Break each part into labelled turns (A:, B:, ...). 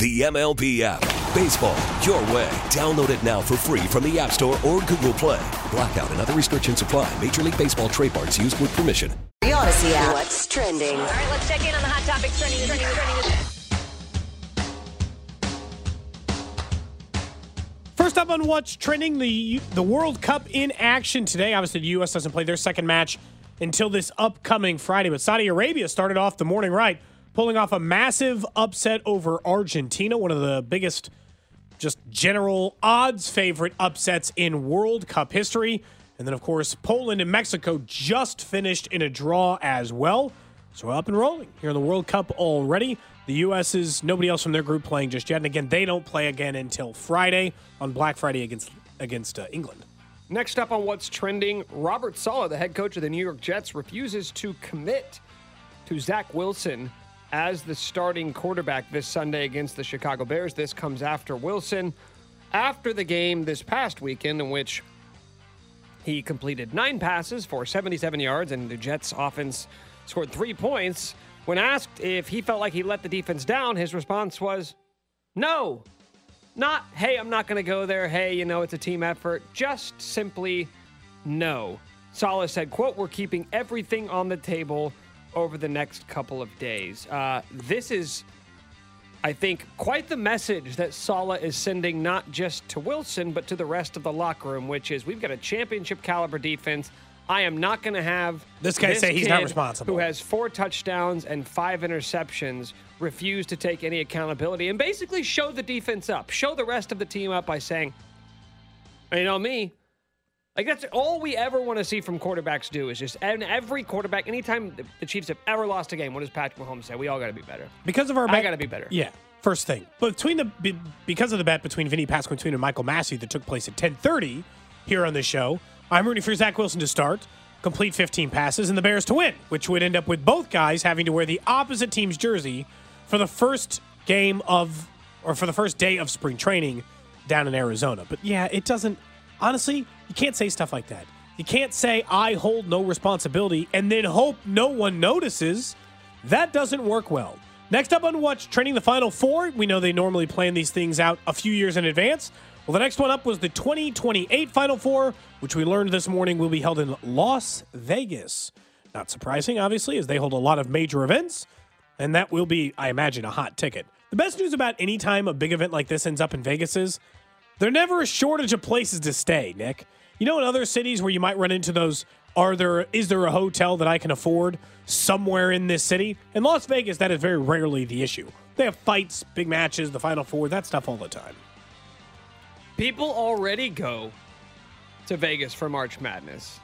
A: The MLB app. Baseball, your way. Download it now for free from the App Store or Google Play. Blackout and other restrictions apply. Major League Baseball trademarks used with permission.
B: The Odyssey app.
C: What's trending?
D: All right, let's check in on the hot topics trending, trending, trending.
E: First up on what's trending, the the World Cup in action today. Obviously, the U.S. doesn't play their second match until this upcoming Friday, but Saudi Arabia started off the morning right, pulling off a massive upset over Argentina, one of the biggest, just general odds favorite upsets in World Cup history. And then, of course, Poland and Mexico just finished in a draw as well. So up and rolling here in the World Cup already. The U.S. is nobody else from their group playing just yet. And again, they don't play again until Friday on Black Friday against against uh, England.
F: Next up on what's trending, Robert Saleh, the head coach of the New York Jets, refuses to commit to Zach Wilson as the starting quarterback this Sunday against the Chicago Bears. This comes after Wilson, after the game this past weekend, in which he completed nine passes for 77 yards, and the Jets offense scored three points. When asked if he felt like he let the defense down, his response was, no. Not, hey, I'm not going to go there. Hey, you know, it's a team effort. Just simply no. Saleh said, quote, we're keeping everything on the table over the next couple of days. Uh, this is, I think, quite the message that Saleh is sending not just to Wilson, but to the rest of the locker room, which is we've got a championship caliber defense. I am not going to have
E: This guy say he's not responsible.
F: Who has four touchdowns and five interceptions, refuse to take any accountability, and basically show the defense up, show the rest of the team up by saying, you know me. Like that's all we ever want to see from quarterbacks do is just and every quarterback. Anytime the- the Chiefs have ever lost a game, what does Patrick Mahomes say? We all got to be better.
E: because of our bet I
F: gotta be better.
E: Yeah, first thing. But between the because of the bet between Vinny Pasquantino and Michael Massey that took place at 10:30 here on the show, I'm rooting for Zach Wilson to start, complete 15 passes, and the Bears to win, which would end up with both guys having to wear the opposite team's jersey for the first game of or for the first day of spring training down in Arizona. But yeah, it doesn't. Honestly, you can't say stuff like that. You can't say I hold no responsibility and then hope no one notices. That doesn't work well. Next up on Watch, Training the Final Four, we know they normally plan these things out a few years in advance. Well, the next one up was the 2028 Final Four, which we learned this morning will be held in Las Vegas. Not surprising, obviously, as they hold a lot of major events, and that will be, I imagine, a hot ticket. The best news about any time a big event like this ends up in Vegas is there's never a shortage of places to stay, Nick. You know, in other cities where you might run into those, are there is there a hotel that I can afford somewhere in this city? In Las Vegas, that is very rarely the issue. They have fights, big matches, the Final Four, that stuff all the time.
F: People already go to Vegas for March Madness.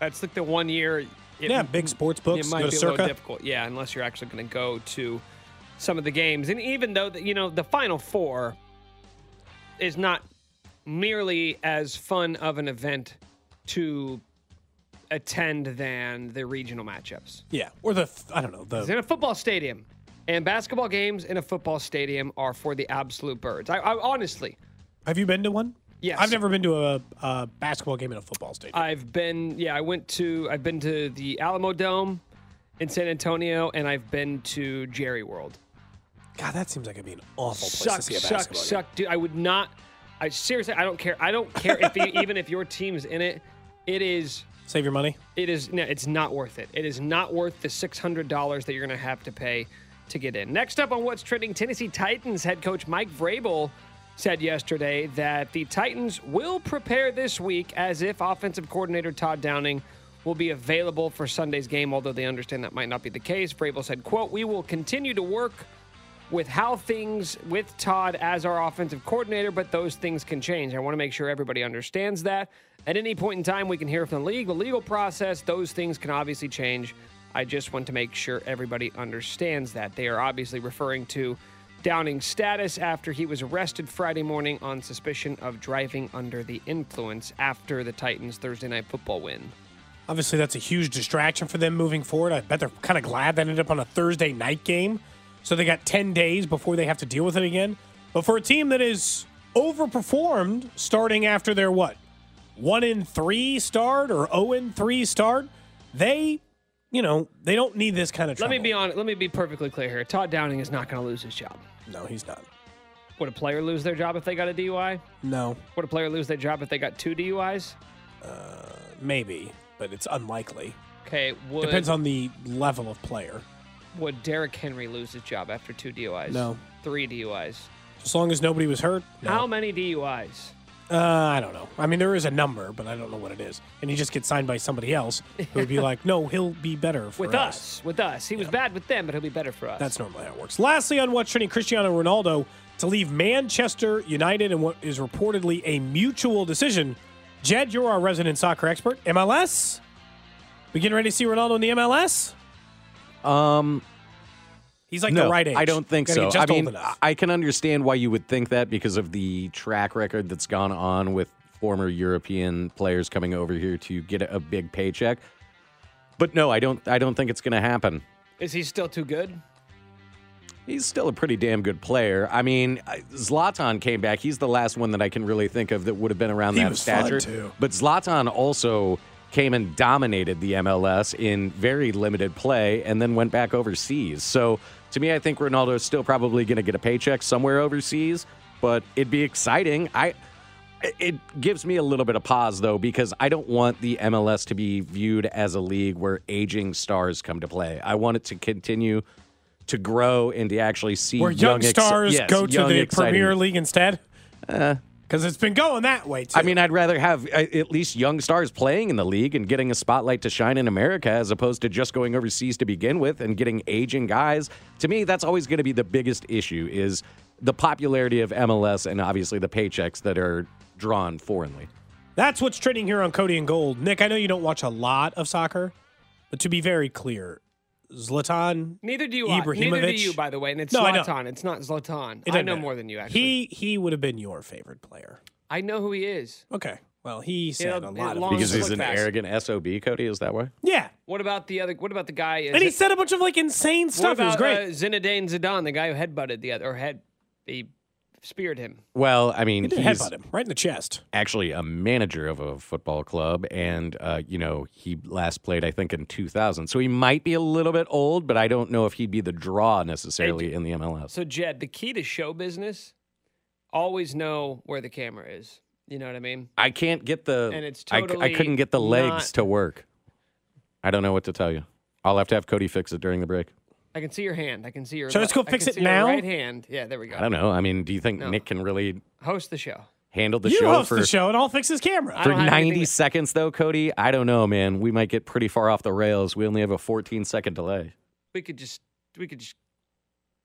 F: That's like the one year. It,
E: Yeah, big sports books,
F: It might be a little difficult, yeah, unless you're actually going to go to some of the games. And even though the, you know the Final Four is not merely as fun of an event to attend than the regional matchups.
E: Yeah, or the I don't know
F: It's
E: the
F: in a football stadium, and basketball games in a football stadium are for the absolute birds. I, I honestly,
E: Have you been to one?
F: Yes.
E: I've never been to a, a basketball game in a football stadium.
F: I've been, yeah, I went to, I've been to the Alamodome in San Antonio, and I've been to Jerry World.
E: God, that seems like it'd be an awful place
F: Suck,
E: to see a
F: suck,
E: basketball game.
F: suck, dude. I would not. I seriously, I don't care. I don't care if you, even if your team's in it. It is,
E: Save your money.
F: it is, no, it's not worth it. It is not worth the six hundred dollars that you're going to have to pay to get in. Next up on what's trending, Tennessee Titans head coach Mike Vrabel said yesterday that the Titans will prepare this week as if offensive coordinator Todd Downing will be available for Sunday's game, although they understand that might not be the case. Vrabel said, quote, we will continue to work with how things with Todd as our offensive coordinator, but those things can change. I want to make sure everybody understands that. At any point in time, we can hear from the league, the legal process, those things can obviously change. I just want to make sure everybody understands that. They are obviously referring to Downing's status after he was arrested Friday morning on suspicion of driving under the influence after the Titans' Thursday night football win.
E: Obviously, that's a huge distraction for them moving forward. I bet they're kind of glad that ended up on a Thursday night game. So they got 10 days before they have to deal with it again. But for a team that is overperformed starting after their what? 1 in 3 start or 0 in 3 start, they, you know, they don't need this kind of
F: Let me be on. Let me be perfectly clear here. Todd Downing is not going to lose his job.
E: No, he's not.
F: Would a player lose their job if they got a DUI?
E: No,
F: Would a player lose their job if they got two DUIs?
E: Uh, maybe, but it's unlikely.
F: Okay. Would,
E: Depends on the level of player.
F: Would Derrick Henry lose his job after two DUIs?
E: No.
F: Three DUIs.
E: As long as nobody was hurt. No.
F: How many DUIs?
E: Uh, I don't know. I mean, there is a number, but I don't know what it is. And he just gets signed by somebody else who would be like, no, he'll be better for
F: With us. With us. He was bad with them, but he'll be better for us.
E: That's normally how it works. Lastly, on what's trending, Cristiano Ronaldo to leave Manchester United in what is reportedly a mutual decision. Jed, you're our resident soccer expert. MLS? We getting ready to see Ronaldo in the MLS?
B: Um,
E: He's like
B: no,
E: the right age.
B: I don't think so.
E: Just
B: I mean,
E: old enough.
B: I can understand why you would think that because of the track record that's gone on with former European players coming over here to get a, a big paycheck. But no, I don't. I don't think it's going to happen.
F: Is he still too good?
B: He's still a pretty damn good player. I mean, Zlatan came back. He's the last one that I can really think of that would have been around
E: He
B: that
E: was fun,
B: stature.
E: too.
B: But Zlatan also came and dominated the MLS in very limited play and then went back overseas. So to me, I think Ronaldo is still probably going to get a paycheck somewhere overseas, but it'd be exciting. I it gives me a little bit of pause though because I don't want the MLS to be viewed as a league where aging stars come to play. I want it to continue to grow and to actually see
E: Where young,
B: ex-
E: stars
B: yes,
E: go to the Premier League instead? Eh, Because it's been going that way, too.
B: I mean, I'd rather have uh, at least young stars playing in the league and getting a spotlight to shine in America as opposed to just going overseas to begin with and getting aging guys. To me, that's always going to be the biggest issue is the popularity of MLS and obviously the paychecks that are drawn foreignly.
E: That's what's trending here on Cody and Gold. Nick, I know you don't watch a lot of soccer, but to be very clear, Zlatan.
F: Neither do you. Neither do
E: Ibrahimovic.
F: you, by the way. And it's
E: No,
F: Zlatan. It's not Zlatan.
E: It
F: I know
E: matter.
F: more than you, actually.
E: He he would have been your favorite player.
F: I know who he is.
E: Okay. Well, he said
F: Yeah,
E: a lot of
B: Because he's an
F: fast.
B: arrogant SOB, Cody, is that why?
E: Yeah.
F: What about the other? What about the guy? Is
E: And he
F: it-
E: said a bunch of like insane
F: what
E: stuff. It was
F: about,
E: great.
F: Uh, Zinedine Zidane, the guy who headbutted the other, or head, he speared him.
B: Well, I mean,
E: he
B: he's
E: headbutt him right in the chest.
B: actually a manager of a football club, and uh, you know he last played, I think, in 2000. So he might be a little bit old, but I don't know if he'd be the draw necessarily in the MLS.
F: So Jed, the key to show business, always know where the camera is. You know what I mean?
B: I can't get the.
F: And it's
B: I- I,
F: totally
B: couldn't get the legs
F: not-
B: to work. I don't know what to tell you. I'll have to have Cody fix it during the break.
F: I can see your hand. I can see your.
E: So let's go fix it now?
F: Right hand. Yeah, there we go.
B: I don't know. I mean, do you think
F: No.
B: Nick can really
F: Host the show.
B: handle the
E: you
B: show
E: host
B: for
E: the show, and I'll fix his camera.
B: For
F: don't have
B: 90
F: anything-
B: seconds though, Cody? I don't know, man. We might get pretty far off the rails. We only have a 14 second delay.
F: We could just we could just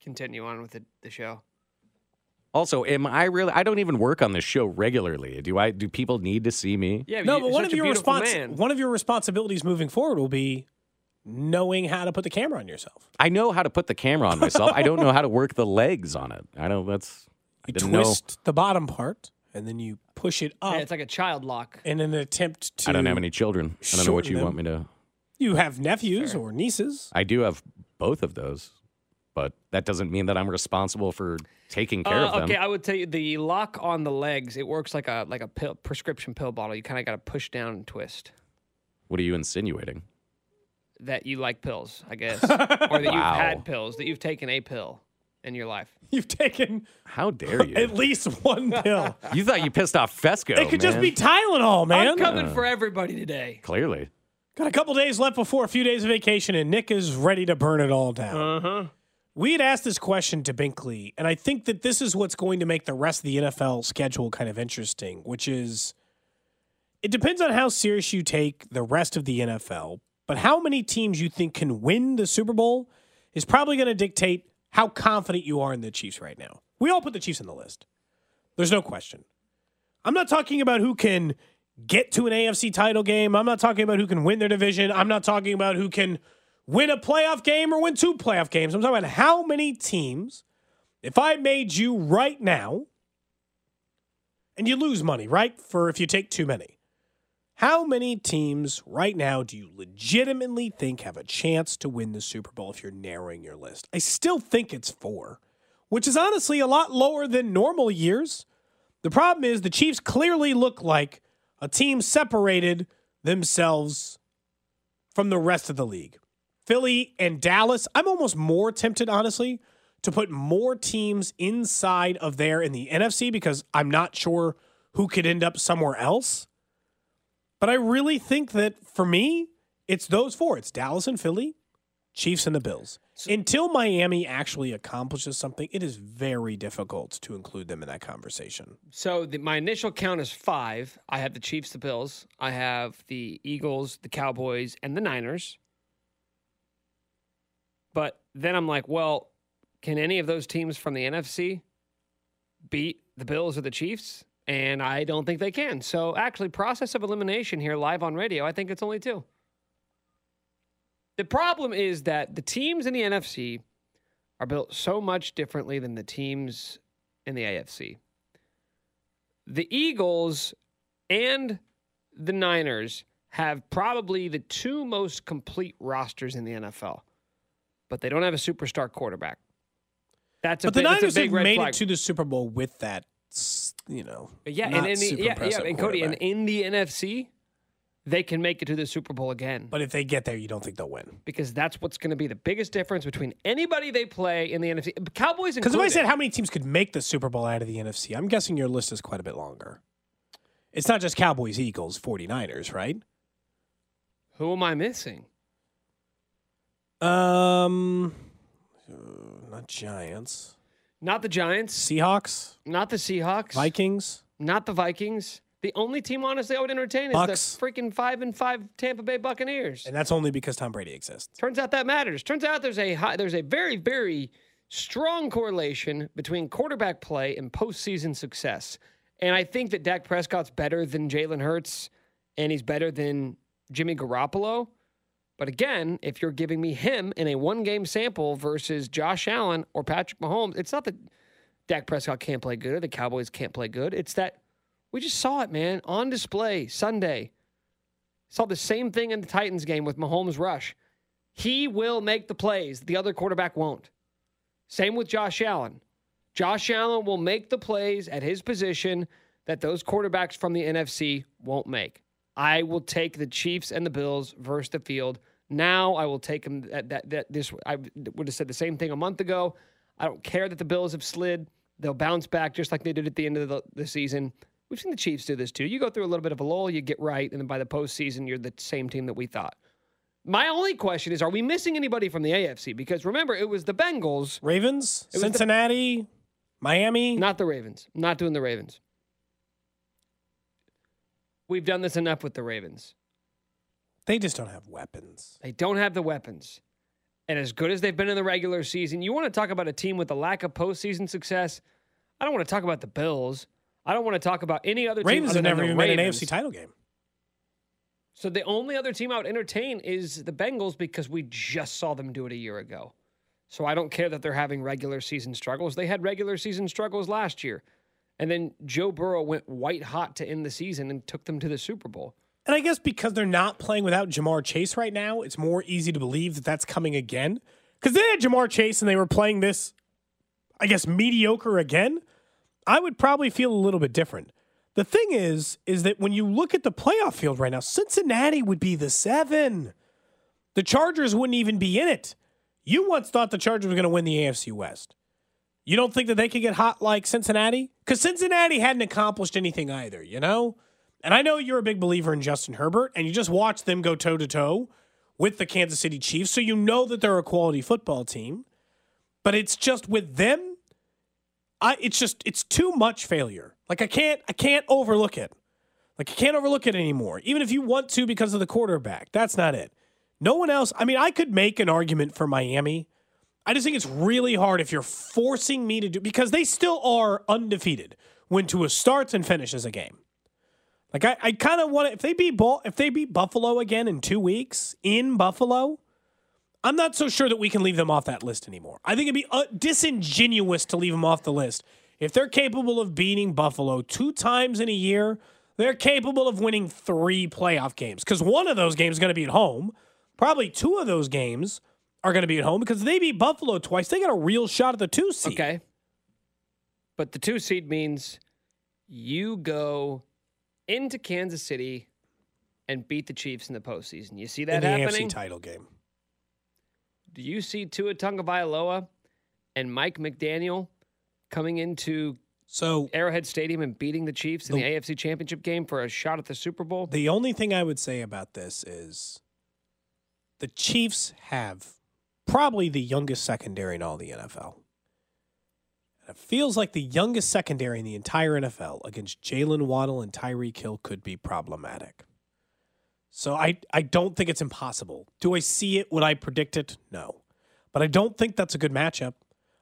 F: continue on with the, the show.
B: Also, am I really? I don't even work on this show regularly. Do I? Do people need to see me?
F: Yeah,
E: no,
F: you-
E: but one
F: such
E: of
F: a
E: your
F: beautiful
E: respons-
F: man.
E: one of your responsibilities moving forward will be knowing how to put the camera on yourself.
B: I know how to put the camera on myself. I don't know how to work the legs on it. I don't. That's. I
E: You
B: didn't
E: twist the bottom part, and then you push it up
F: Yeah, it's like a child lock.
E: in an attempt to.
B: I don't have any children. I don't know what
E: shorten
B: you want me to.
E: You have nephews or nieces.
B: I do have both of those, but that doesn't mean that I'm responsible for taking care
F: Uh,
B: of them.
F: okay, I would tell you the lock on the legs. It works like a like a pill, prescription pill bottle. You kind of got to push down and twist.
B: What are you insinuating?
F: That you like pills, I guess, or that
B: Wow.
F: you've had pills, that you've taken a pill in your life.
E: You've taken
B: How dare you?
E: at least one pill.
B: you thought you pissed off Fesco.
E: it could just be Tylenol, man.
F: I'm coming for everybody today.
B: Clearly.
E: Got a couple days left before a few days of vacation, and Nick is ready to burn it all down.
F: Uh-huh.
E: We had asked this question to Binkley, and I think that this is what's going to make the rest of the NFL schedule kind of interesting, which is it depends on how serious you take the rest of the NFL, but how many teams you think can win the Super Bowl is probably going to dictate how confident you are in the Chiefs right now. We all put the Chiefs on the list. There's no question. I'm not talking about who can get to an AFC title game. I'm not talking about who can win their division. I'm not talking about who can win a playoff game or win two playoff games. I'm talking about how many teams, if I made you right now, and you lose money, right? For if you take too many. How many teams right now do you legitimately think have a chance to win the Super Bowl if you're narrowing your list? I still think it's four, which is honestly a lot lower than normal years. The problem is the Chiefs clearly look like a team separated themselves from the rest of the league. Philly and Dallas, I'm almost more tempted, honestly, to put more teams inside of there in the NFC because I'm not sure who could end up somewhere else. But I really think that for me, it's those four. It's Dallas and Philly, Chiefs and the Bills. Until Miami actually accomplishes something, it is very difficult to include them in that conversation.
F: So the, my initial count is five. I have the Chiefs, the Bills. I have the Eagles, the Cowboys, and the Niners. But then I'm like, well, can any of those teams from the NFC beat the Bills or the Chiefs? And I don't think they can. So actually, process of elimination here live on radio, I think it's only two. The problem is that the teams in the NFC are built so much differently than the teams in the AFC. The Eagles and the Niners have probably the two most complete rosters in the NFL, but they don't have a superstar quarterback. That's a
E: But the
F: big, a
E: Niners have
F: big
E: made
F: flag.
E: it to the Super Bowl with that, you know.
F: Yeah,
E: not
F: and in the,
E: super
F: yeah, yeah, and Cody, and in the NFC, they can make it to the Super Bowl again.
E: But if they get there, you don't think they'll win.
F: because that's what's going to be the biggest difference between anybody they play in the NFC. Cowboys
E: Because if I said how many teams could make the Super Bowl out of the NFC, I'm guessing your list is quite a bit longer. It's not just Cowboys, Eagles, 49ers, right?
F: who am I missing?
E: Um, uh, not Giants.
F: Not the Giants,
E: Seahawks,
F: not the Seahawks,
E: Vikings.
F: not the Vikings. The only team, honestly, I would entertain is
E: Bucks.
F: the freaking five and five Tampa Bay Buccaneers.
E: And that's only because Tom Brady exists.
F: Turns out that matters. Turns out there's a high, there's a very very strong correlation between quarterback play and postseason success. And I think that Dak Prescott's better than Jalen Hurts, and he's better than Jimmy Garoppolo. But again, if you're giving me him in a one game sample versus Josh Allen or Patrick Mahomes, it's not that Dak Prescott can't play good or the Cowboys can't play good. It's that we just saw it, man, on display Sunday. Saw the same thing in the Titans game with Mahomes' rush. He will make the plays, the other quarterback won't. Same with Josh Allen. Josh Allen will make the plays at his position that those quarterbacks from the NFC won't make. I will take the Chiefs and the Bills versus the field. Now I will take them that, that, that this I would have said the same thing a month ago. I don't care that the Bills have slid. They'll bounce back just like they did at the end of the, the season. We've seen the Chiefs do this too. You go through a little bit of a lull, you get right, and then by the postseason, you're the same team that we thought. My only question is, are we missing anybody from the AFC? Because remember, it was the Bengals,
E: Ravens,
F: was the-
E: Cincinnati, Miami.
F: not the Ravens. Not doing the Ravens. We've done this enough with the Ravens.
E: They just don't have weapons.
F: They don't have the weapons. And as good as they've been in the regular season, you want to talk about a team with a lack of postseason success? I don't want to talk about the Bills. I don't want to talk about any other team.
E: Ravens
F: other
E: have never even made an AFC title game.
F: So the only other team I would entertain is the Bengals because we just saw them do it a year ago. So I don't care that they're having regular season struggles. They had regular season struggles last year. And then Joe Burrow went white hot to end the season and took them to the Super Bowl.
E: And I guess because they're not playing without Ja'Marr Chase right now, it's more easy to believe that that's coming again. Because they had Ja'Marr Chase and they were playing this, I guess, mediocre again. I would probably feel a little bit different. The thing is, is that when you look at the playoff field right now, Cincinnati would be the seven. The Chargers wouldn't even be in it. You once thought the Chargers were going to win the AFC West. You don't think that they could get hot like Cincinnati? Because Cincinnati hadn't accomplished anything either, you know? And I know you're a big believer in Justin Herbert, and you just watched them go toe to toe with the Kansas City Chiefs, so you know that they're a quality football team. But it's just with them, I it's just it's too much failure. Like I can't I can't overlook it. Like you can't overlook it anymore. Even if you want to because of the quarterback. That's not it. No one else. I mean, I could make an argument for Miami. I just think it's really hard if you're forcing me to do because they still are undefeated when Tua starts and finishes a game. Like I, I kind of want to if they beat ball if they beat Buffalo again in two weeks in Buffalo, I'm not so sure that we can leave them off that list anymore. I think it'd be uh, disingenuous to leave them off the list. If they're capable of beating Buffalo two times in a year, they're capable of winning three playoff games because one of those games is going to be at home. Probably two of those games are going to be at home because they beat Buffalo twice. They got a real shot at the two seed.
F: Okay. But the two seed means you go into Kansas City and beat the Chiefs in the postseason. You see that
E: in the
F: happening?
E: AFC title game.
F: Do you see Tua Tagovailoa and Mike McDaniel coming into
E: So
F: Arrowhead Stadium and beating the Chiefs in the,
E: The-
F: AFC Championship game for a shot at the Super Bowl?
E: The only thing I would say about this is the Chiefs have probably the youngest secondary in all the NFL. It feels like the youngest secondary in the entire NFL against Jaylen Waddle and Tyreek Hill could be problematic. So I, I don't think it's impossible. Do I see it? Would I predict it? No. But I don't think that's a good matchup.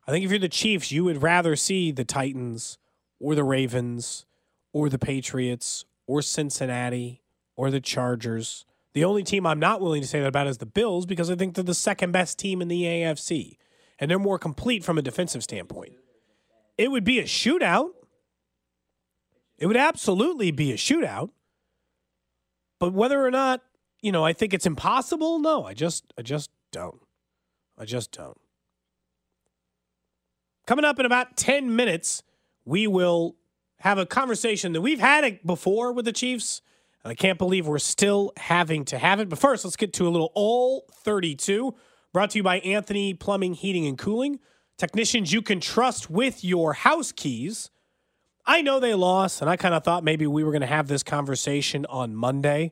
E: I think if you're the Chiefs, you would rather see the Titans or the Ravens or the Patriots or Cincinnati or the Chargers. The only team I'm not willing to say that about is the Bills because I think they're the second best team in the AFC and they're more complete from a defensive standpoint. It would be a shootout. It would absolutely be a shootout. But whether or not, you know, I think it's impossible, no, I just I just don't. I just don't. Coming up in about 10 minutes, we will have a conversation that we've had it before with the Chiefs. And I can't believe we're still having to have it. But first, let's get to a little All 32 brought to you by Anthony Plumbing, Heating, and Cooling. Technicians you can trust with your house keys. I know they lost, and I kind of thought maybe we were going to have this conversation on Monday.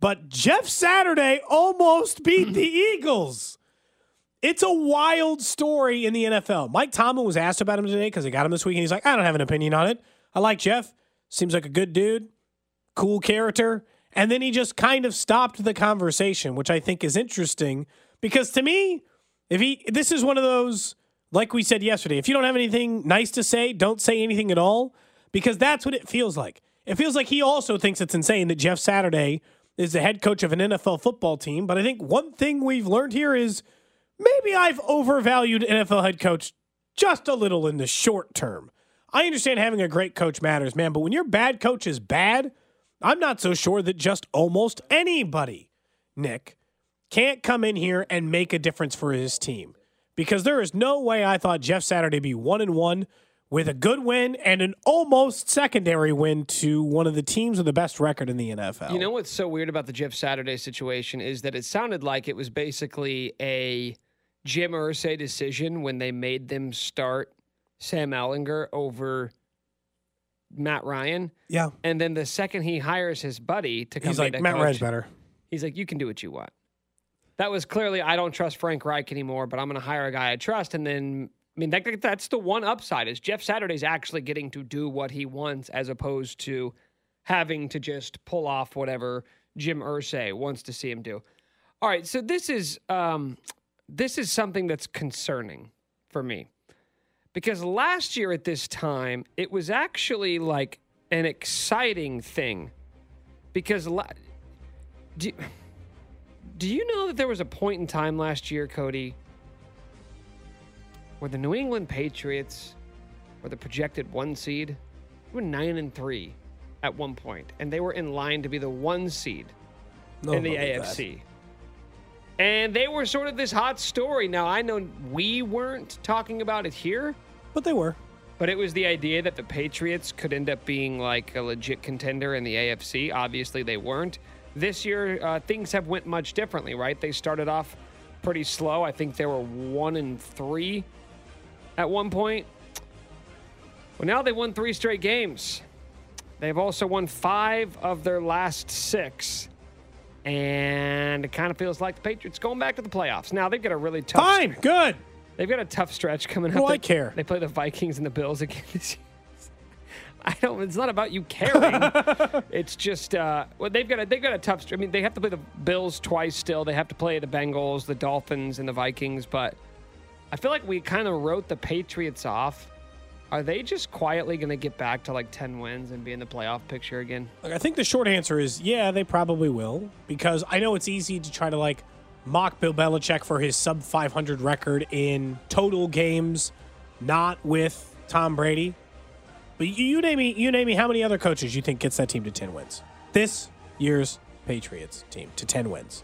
E: But Jeff Saturday almost beat the Eagles. It's a wild story in the NFL. Mike Tomlin was asked about him today because they got him this week, and he's like, I don't have an opinion on it. I like Jeff. Seems like a good dude, cool character. And then he just kind of stopped the conversation, which I think is interesting because to me, if he this is one of those, like we said yesterday, if you don't have anything nice to say, don't say anything at all, because that's what it feels like. It feels like he also thinks it's insane that Jeff Saturday is the head coach of an NFL football team. But I think one thing we've learned here is maybe I've overvalued NFL head coach just a little in the short term. I understand having a great coach matters, man, but when your bad coach is bad, I'm not so sure that just almost anybody, Nick, can't come in here and make a difference for his team. Because there is no way I thought Jeff Saturday be one and one with a good win and an almost secondary win to one of the teams with the best record in the NFL.
F: You know what's so weird about the Jeff Saturday situation is that it sounded like it was basically a Jim Irsay decision when they made them start Sam Ehlinger over Matt Ryan.
E: yeah.
F: And then the second he hires his buddy to come
E: He's like, Matt
F: coach,
E: Ryan's better.
F: He's like, you can do what you want. That was clearly, I don't trust Frank Reich anymore, but I'm going to hire a guy I trust. And then, I mean, that, that's the one upside is Jeff Saturday's actually getting to do what he wants as opposed to having to just pull off whatever Jim Irsay wants to see him do. All right, so this is um, this is something that's concerning for me because last year at this time it was actually like an exciting thing because la- do, do you know that there was a point in time last year, Cody, where the New England Patriots were the projected one seed? They were nine and three at one point, and they were in line to be the one seed
E: No,
F: in the
E: that.
F: AFC. And they were sort of this hot story. Now, I know we weren't talking about it here,
E: But they were.
F: but it was the idea that the Patriots could end up being like a legit contender in the AFC. Obviously, they weren't. This year, uh, things have went much differently, right? They started off pretty slow. I think they were one and three at one point. Well, now they won three straight games. They've also won five of their last six. And it kind of feels like the Patriots going back to the playoffs. Now they've got a really tough
E: Fine. Good.
F: They've got a tough stretch coming up.
E: I
F: They-
E: care.
F: They play the Vikings and the Bills again this year. I don't. It's not about you caring. it's just uh, well, they've got a, they've got a tough. I mean, they have to play the Bills twice still. They have to play the Bengals, the Dolphins, and the Vikings. But I feel like we kind of wrote the Patriots off. Are they just quietly going to get back to like ten wins and be in the playoff picture again?
E: Look, I think the short answer is yeah, they probably will because I know it's easy to try to like mock Bill Belichick for his sub 500 record in total games, not with Tom Brady. But you, you name me, you name me how many other coaches you think gets that team to 10 wins? This year's Patriots team to 10 wins.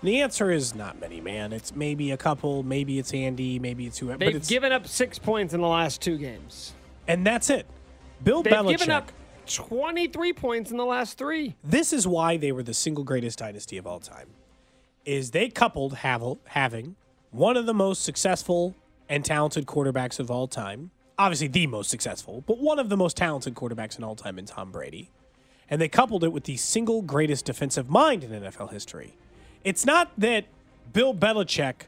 E: And the answer is not many, man. It's maybe a couple, maybe it's Andy, maybe it's whoever. but
F: They've
E: it's,
F: given up six points in the last two games.
E: and that's it. Bill
F: They've
E: Belichick.
F: given up twenty three points in the last three.
E: this is why they were the single greatest dynasty of all time is they coupled having one of the most successful and talented quarterbacks of all time obviously the most successful but one of the most talented quarterbacks in all time in tom brady and they coupled it with the single greatest defensive mind in nfl history it's not that bill belichick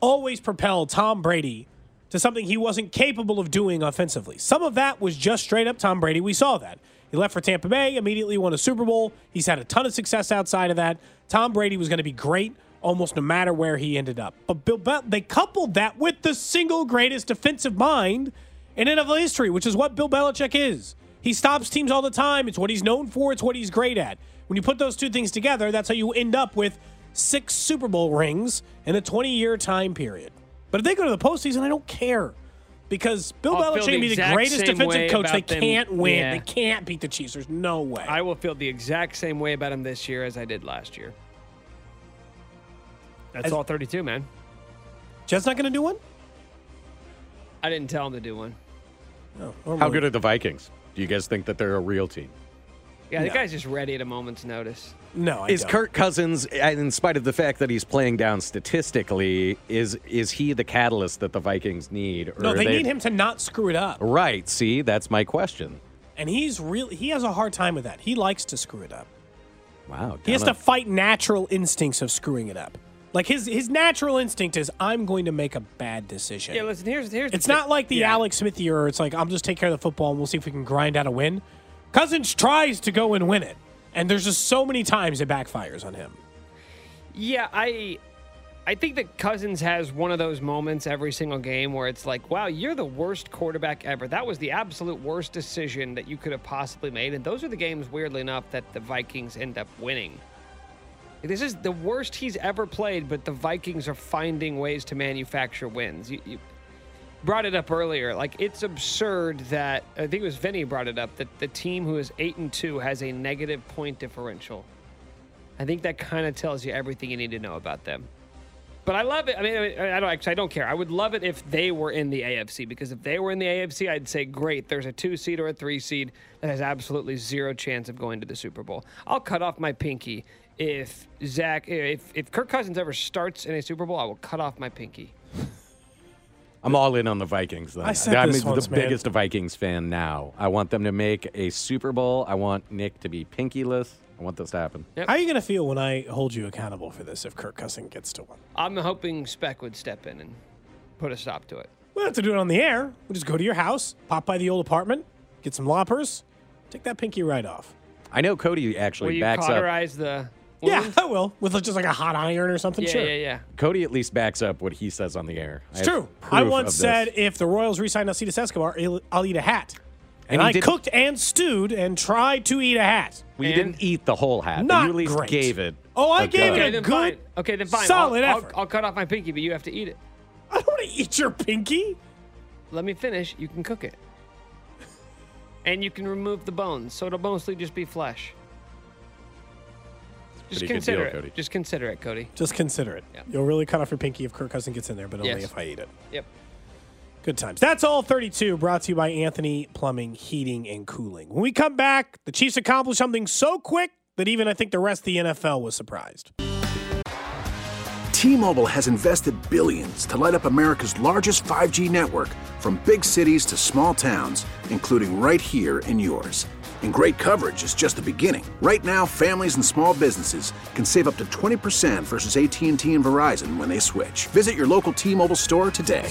E: always propelled tom brady to something he wasn't capable of doing offensively. Some of that was just straight up Tom Brady. We saw that. He left for Tampa Bay, immediately won a Super Bowl. He's had a ton of success outside of that. Tom Brady was going to be great almost no matter where he ended up. But Bill they coupled that with the single greatest defensive mind in NFL history, which is what Bill Belichick is. He stops teams all the time. It's what he's known for, it's what he's great at. When you put those two things together, that's how you end up with six Super Bowl rings in a 20 year time period. But if they go to the postseason, I don't care. Because Bill
F: I'll
E: Belichick can be the greatest defensive coach. They
F: them.
E: can't win.
F: Yeah.
E: They can't beat the Chiefs. There's no way.
F: I will feel the exact same way about him this year as I did last year. That's
E: As-
F: all 32, man.
E: Jed's not going to do one?
F: I didn't tell him to do one.
E: No.
B: How
E: normally-
B: good are the Vikings? Do you guys think that they're a real team?
F: Yeah, the
E: No.
F: guy's just ready at a moment's notice.
E: No, I
B: Is
E: don't.
B: Kirk Cousins, in spite of the fact that he's playing down statistically, is is he the catalyst that the Vikings need? Or
E: No,
B: are
E: they need him to not screw it up.
B: Right. See, that's my question.
E: And he's really he has a hard time with that. He likes to screw it up.
B: Wow.
E: He has
B: down
E: to fight natural instincts of screwing it up. Like his his natural instinct is I'm going to make a bad decision.
F: Yeah, listen, here's here's
E: It's not like the
F: Yeah.
E: Alex Smith year. It's like I'm just take care of the football and we'll see if we can grind out a win. Cousins tries to go and win it, and there's just so many times it backfires on him.
F: Yeah, I I think that Cousins has one of those moments every single game where it's like, wow, you're the worst quarterback ever. That was the absolute worst decision that you could have possibly made. And those are the games, weirdly enough, that the Vikings end up winning. This is the worst he's ever played, but the Vikings are finding ways to manufacture wins. You, you brought it up earlier. Like it's absurd that I think it was Vinny brought it up that the team who is eight and two has a negative point differential. I think that kind of tells you everything you need to know about them. But I love it. I mean, I I don't actually. I don't care. I would love it if they were in the AFC because if they were in the AFC, I'd say great. There's a two seed or a three seed that has absolutely zero chance of going to the Super Bowl. I'll cut off my pinky if Zach, if if Kirk Cousins ever starts in a Super Bowl, I will cut off my pinky.
B: I'm all in on the Vikings. though.
E: I said
B: I'm
E: this
B: the
E: once, man.
B: biggest Vikings fan now. I want them to make a Super Bowl. I want Nick to be pinkyless. I want this to happen.
F: Yep.
E: How are you going to feel when I hold you accountable for this if Kirk Cousins gets to one?
F: I'm hoping Spec would step in and put a stop to it.
E: We don't have to do it on the air. We'll just go to your house, pop by the old apartment, get some loppers, take that pinky right off.
B: I know Cody actually
F: Will
B: actually
F: you
B: backs up.
F: cauterize the?
E: Yeah. I will. With just like a hot iron or something.
F: yeah,
E: sure.
F: yeah, yeah.
B: Cody at least backs up what he says on the air. I
E: It's
B: have
E: true. I once said if the Royals re-signed Alcides Escobar, I'll- I'll eat a hat.
B: And
E: And, I cooked and stewed and tried to eat a hat.
B: we
F: and-
B: didn't eat the whole hat. but
E: Not
B: you at least
E: great.
B: gave it.
E: Oh, I
B: a
E: gave
B: go.
E: it a
F: then
E: good,
F: fine. Okay, then fine.
E: solid
F: I'll,
E: effort.
F: I'll, I'll cut off my pinky, but you have to eat it.
E: I don't want to eat your pinky.
F: Let me finish. You can cook it. And you can remove the bones, so it'll mostly just be flesh. Just consider
B: deal,
F: it.
B: Cody.
F: Just consider it, Cody.
E: Just consider it.
F: Yeah.
E: You'll really cut off your pinky if Kirk Cousin gets in there, but only
F: Yes.
E: if I eat it.
F: Yep.
E: Good times. That's all 32 brought to you by Anthony Plumbing, Heating, and Cooling. When we come back, the Chiefs accomplished something so quick that even I think the rest of the NFL was surprised.
G: T-Mobile has invested billions to light up America's largest 5G network from big cities to small towns, including right here in yours. And great coverage is just the beginning. Right now, families and small businesses can save up to 20% versus AT&T and Verizon when they switch. Visit your local T-Mobile store today.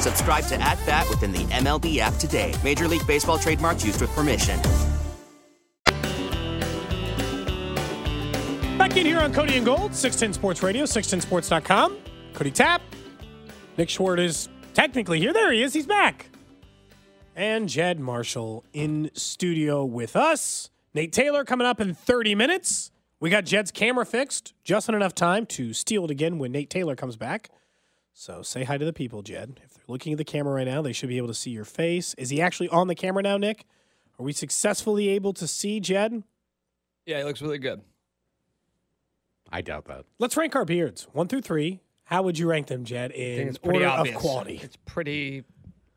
H: Subscribe to At Bat within the MLB app today. Major League Baseball trademarks used with permission.
E: Back in here on Cody and Gold, 610 Sports Radio, 610sports.com. Cody Tapp. Nick Schwartz is technically here. There he is. He's back. And Jed Marshall in studio with us. Nate Taylor coming up in 30 minutes. We got Jed's camera fixed just in enough time to steal it again when Nate Taylor comes back. So say hi to the people, Jed. If they're looking at the camera right now, they should be able to see your face. Is he actually on the camera now, Nick? Are we successfully able to see Jed?
F: Yeah, he looks really good.
B: I doubt that.
E: Let's rank our beards one through three. How would you rank them, Jed,
F: I think
E: in
F: it's pretty
E: order
F: obvious.
E: of quality?
F: It's pretty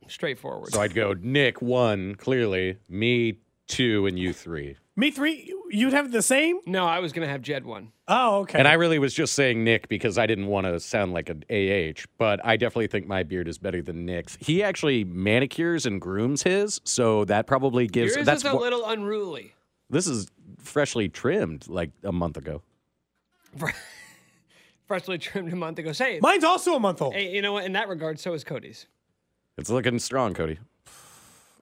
F: straightforward.
B: So I'd go Nick one, clearly, me two, and you three.
E: Me three. You'd have the same.
F: no, I was gonna have Jed one.
E: Oh, okay.
B: And I really was just saying Nick because I didn't want to sound like an AH, but I definitely think my beard is better than Nick's. He actually manicures and grooms his, so that probably gives.
F: Yours
B: that's
F: is a
B: wha-
F: little unruly.
B: This is freshly trimmed like a month ago.
F: Freshly trimmed a month ago. Say,
E: Mine's also a month old.
F: hey, you know what? In that regard, so is Cody's.
B: It's looking strong, Cody.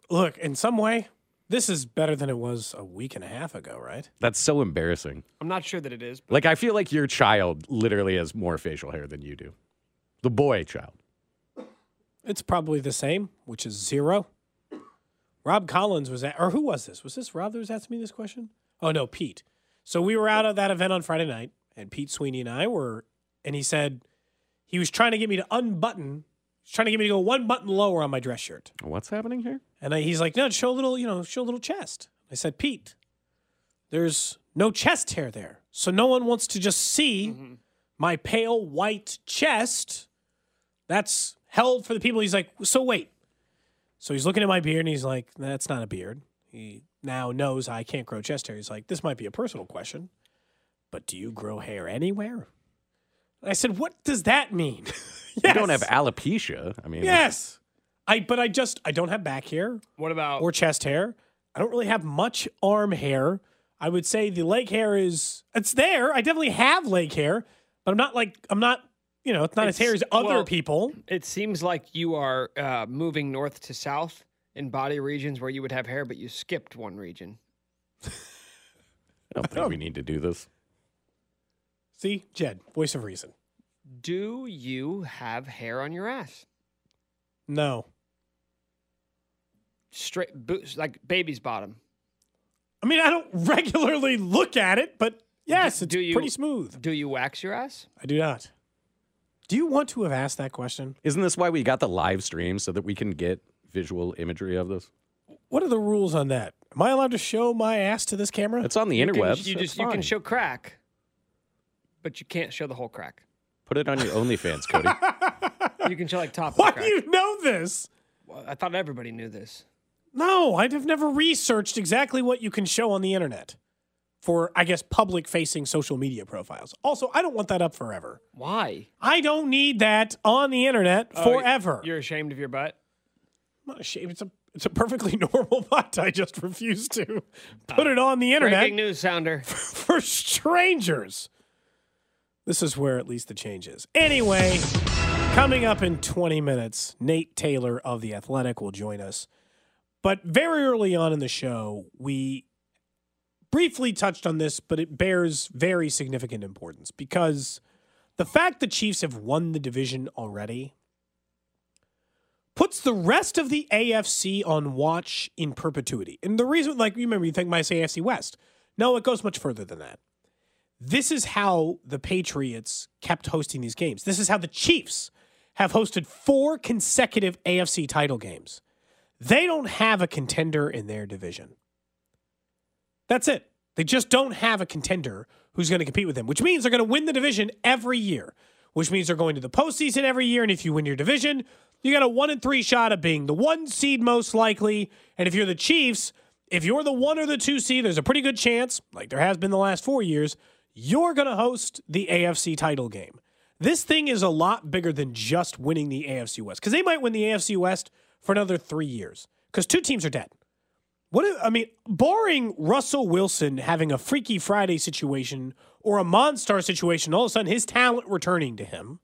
E: Look, in some way, this is better than it was a week and a half ago, right?
B: That's so embarrassing.
F: I'm not sure that it is. But
B: Like I feel like your child literally has more facial hair than you do. The boy child.
E: It's probably the same, which is zero. Rob Collins was at, or who was this? Was this Rob that was asking me this question? Oh no, Pete. So we were out at that event on Friday night, and Pete Sweeney and I were, and he said he was trying to get me to unbutton, he's trying to get me to go one button lower on my dress shirt.
B: What's happening here?
E: And I, he's like, no, show a little, you know, show a little chest. I said, Pete, there's no chest hair there. So no one wants to just see mm-hmm. my pale white chest. That's held for the people. He's like, so wait. So he's looking at my beard and he's like, that's not a beard. He now knows I can't grow chest hair. He's like, this might be a personal question, but do you grow hair anywhere? I said, what does that mean?
B: You don't have alopecia. I mean,
E: Yes. I but I just I don't have back hair
F: what about
E: or chest hair. I don't really have much arm hair. I would say the leg hair is it's there. I definitely have leg hair, but I'm not like I'm not, you know, it's not as
F: It's-
E: hairy as other
F: well,
E: people.
F: It seems like you are uh, moving north to south in body regions where you would have hair, but you skipped one region.
B: I don't think we need to do this.
E: See, Jed, voice of reason.
F: Do you have hair on your ass?
E: No.
F: Straight boots, like baby's bottom.
E: I mean, I don't regularly look at it, but yes, it's
F: do you-
E: pretty smooth.
F: Do you wax your ass?
E: I do not. Do you want to have asked that question?
B: Isn't this why we got the live stream so that we can get visual imagery of this?
E: What are the rules on that? Am I allowed to show my ass to this camera?
B: It's on the
F: You can-
B: interwebs.
F: you
B: It's
F: just you can show crack, but you can't show the whole crack.
B: Put it on your OnlyFans, Cody.
F: You can show like top. of
E: Why
F: the
E: do you know this?
F: Well, I thought everybody knew this.
E: No, I'd have never researched exactly what you can show on the internet for, I guess, public facing social media profiles. Also, I don't want that up forever.
F: Why?
E: I don't need that on the internet
F: Oh,
E: forever.
F: You're ashamed of your butt.
E: I'm not ashamed. It's a, it's a perfectly normal butt. I just refuse to put it on the internet
F: Breaking news sounder.
E: for strangers. This is where at least the change is. Anyway, coming up in 20 minutes, Nate Taylor of The Athletic will join us. But very early on in the show, we briefly touched on this, but it bears very significant importance because the fact the Chiefs have won the division already puts the rest of the AFC on watch in perpetuity. And the reason, like, you remember, you think my say AFC West. No, it goes much further than that. This is how the Patriots kept hosting these games. This is how the Chiefs have hosted four consecutive AFC title games. They don't have a contender in their division. That's it. They just don't have a contender who's going to compete with them, which means they're going to win the division every year, which means they're going to the postseason every year. And if you win your division, you got a one in three shot of being the one seed most likely. And if you're the Chiefs, if you're the one or the two seed, there's a pretty good chance, like there has been the last four years, you're going to host the AFC title game. This thing is a lot bigger than just winning the AFC West because they might win the AFC West for another three years because two teams are dead. What if, I mean, barring Russell Wilson having a Freaky Friday situation or a Monstar situation, all of a sudden his talent returning to him,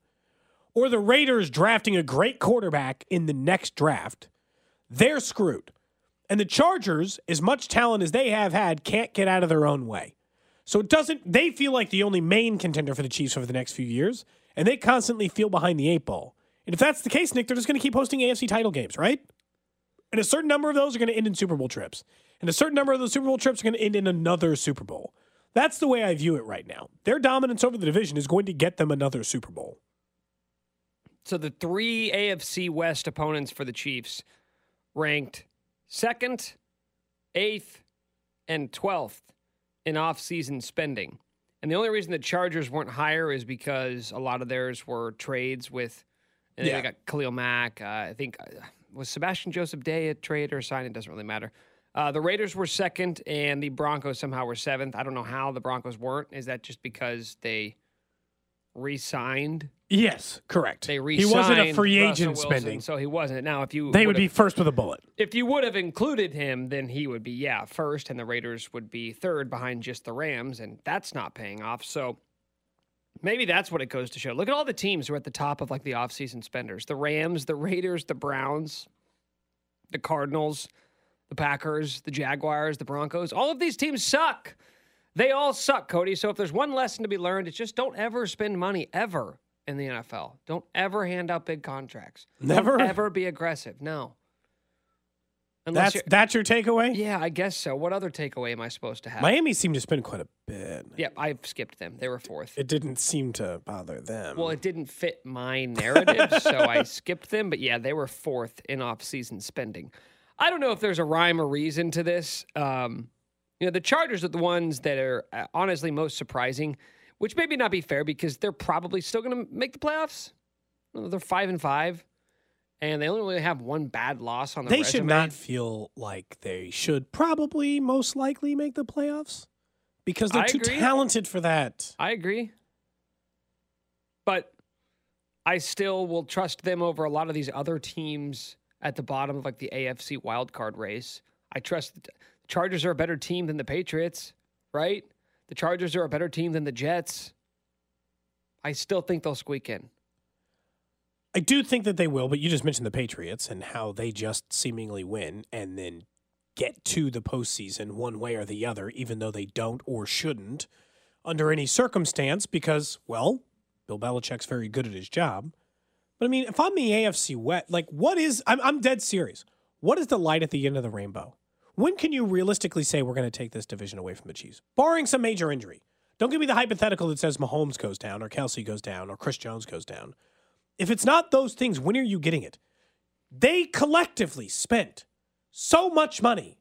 E: or the Raiders drafting a great quarterback in the next draft, they're screwed. And the Chargers, as much talent as they have had, can't get out of their own way. So it doesn't, they feel like the only main contender for the Chiefs over the next few years, and they constantly feel behind the eight ball. And if that's the case, Nick, they're just going to keep hosting AFC title games, right? And a certain number of those are going to end in Super Bowl trips. And a certain number of those Super Bowl trips are going to end in another Super Bowl. That's the way I view it right now. Their dominance over the division is going to get them another Super Bowl.
F: So the three AFC West opponents for the Chiefs ranked second, eighth, and 12th in offseason spending. And the only reason the Chargers weren't higher is because a lot of theirs were trades with, and
E: Yeah.
F: they got Khalil Mack. Uh, I think, uh, was Sebastian Joseph Day a trade or a sign? It doesn't really matter. Uh, the Raiders were second, and the Broncos somehow were seventh. I don't know how the Broncos weren't. Is that just because they re signed?
E: Yes, correct.
F: They
E: he
F: re-signed
E: wasn't a free agent spending.
F: so he wasn't. Now, if you
E: They would
F: would've-
E: be first with a bullet.
F: if you would have included him, then he would be yeah first, and the Raiders would be third behind just the Rams, and that's not paying off. So maybe that's what it goes to show. Look at all the teams who are at the top of like the offseason spenders: the Rams, the Raiders, the Browns, the Cardinals, the Packers, the Jaguars, the Broncos. All of these teams suck. They all suck, Cody. So if there's one lesson to be learned, it's just don't ever spend money ever in the NFL. Don't ever hand out big contracts.
E: Never?
F: Don't ever be aggressive. No. Unless
E: That's that's your takeaway.
F: yeah, I guess so. What other takeaway am I supposed to have?
E: Miami seemed to spend quite a bit.
F: Yep, I've skipped them. They were fourth.
E: It didn't seem to bother them.
F: Well, it didn't fit my narrative, so I skipped them. But yeah, they were fourth in off-season spending. I don't know if there's a rhyme or reason to this. Um, you know, the Chargers are the ones that are uh, honestly most surprising, which maybe not be fair because they're probably still going to make the playoffs. They're five and five, and they only really have one bad loss on the
E: they
F: resume.
E: should not feel like they should probably most likely make the playoffs because they're
F: I
E: too
F: agree.
E: talented for that.
F: I agree. But I still will trust them over a lot of these other teams at the bottom of like the AFC wildcard race. I trust the Chargers are a better team than the Patriots, right? The Chargers are a better team than the Jets. I still think they'll squeak in.
E: I do think that they will, but you just mentioned the Patriots and how they just seemingly win and then get to the postseason one way or the other, even though they don't or shouldn't under any circumstance because, well, Bill Belichick's very good at his job. But I mean, if I'm the AFC West, like, what is, I'm, I'm dead serious. What is the light at the end of the rainbow? When can you realistically say we're going to take this division away from the Chiefs, barring some major injury? Don't give me the hypothetical that says Mahomes goes down or Kelce goes down or Chris Jones goes down. If it's not those things, when are you getting it? They collectively spent so much money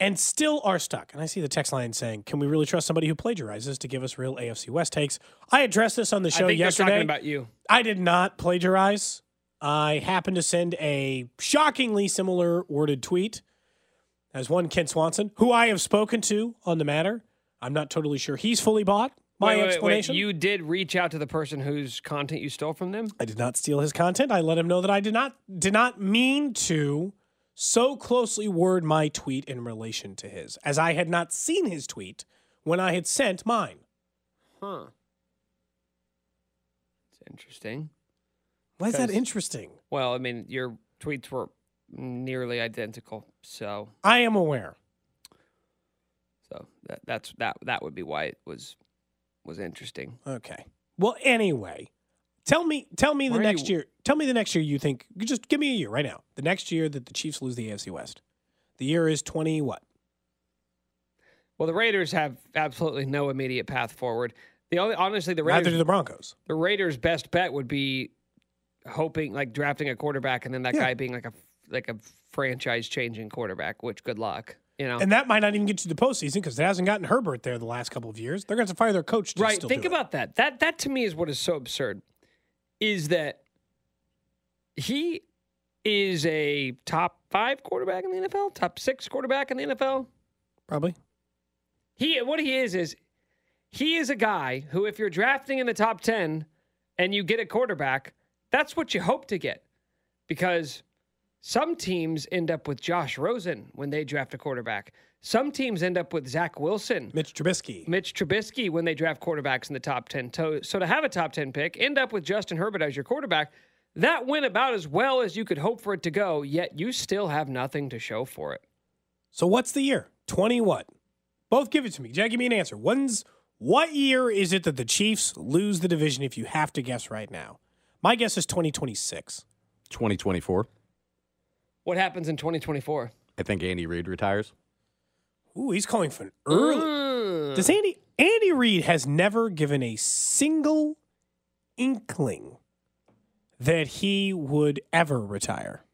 E: and still are stuck. And I see the text line saying, "Can we really trust somebody who plagiarizes to give us real AFC West takes?" I addressed this on the show
F: I think
E: yesterday.
F: talking about you.
E: I did not plagiarize. I happened to send a shockingly similar worded tweet as one Kent Swanson, who I have spoken to on the matter. I'm not totally sure he's fully bought my
F: Wait, wait, wait,
E: explanation.
F: You did reach out to the person whose content you stole from them?
E: I did not steal his content. I let him know that I did not did not mean to so closely word my tweet in relation to his, as I had not seen his tweet when I had sent mine.
F: Huh. It's interesting.
E: Why is that interesting?
F: Well, I mean, your tweets were nearly identical, so
E: I am aware.
F: so that that's that that would be why it was was interesting.
E: Okay. Well, anyway, Tell me, tell me the
F: Why
E: next
F: you-
E: year. Tell me the next year you think. Just give me a year right now. The next year that the Chiefs lose the AFC West. The year is twenty what?
F: Well, the Raiders have absolutely no immediate path forward. The only, honestly, the Raiders,
E: Neither do the Broncos.
F: the Raiders' best bet would be hoping, like drafting a quarterback, and then that
E: Yeah.
F: guy being like a like a franchise-changing quarterback. Which, good luck, you know.
E: And that might not even get to the postseason because it hasn't gotten Herbert there the last couple of years. They're going to fire their coach.
F: Right.
E: Still
F: Think
E: do it.
F: about that. That that to me is what is so absurd. Is that he is a top five quarterback in the NFL, top six quarterback in the NFL.
E: probably.
F: He what he is is he is a guy who if you're drafting in the top 10 and you get a quarterback, that's what you hope to get. Because some teams end up with Josh Rosen when they draft a quarterback. Some teams end up with Zach Wilson,
E: Mitch Trubisky.
F: Mitch Trubisky when they draft quarterbacks in the top 10. So, so to have a top 10 pick, end up with Justin Herbert as your quarterback, that went about as well as you could hope for it to go, yet you still have nothing to show for it.
E: So what's the year? Twenty what? Both give it to me. Jack, give me an answer. When's what year is it that the Chiefs lose the division? If you have to guess right now, my guess is twenty twenty six.
B: 2024.
F: What happens in 2024?
B: I think Andy Reid retires.
E: Ooh, he's calling for an early. Mm. Does Andy Andy Reid has never given a single inkling that he would ever retire.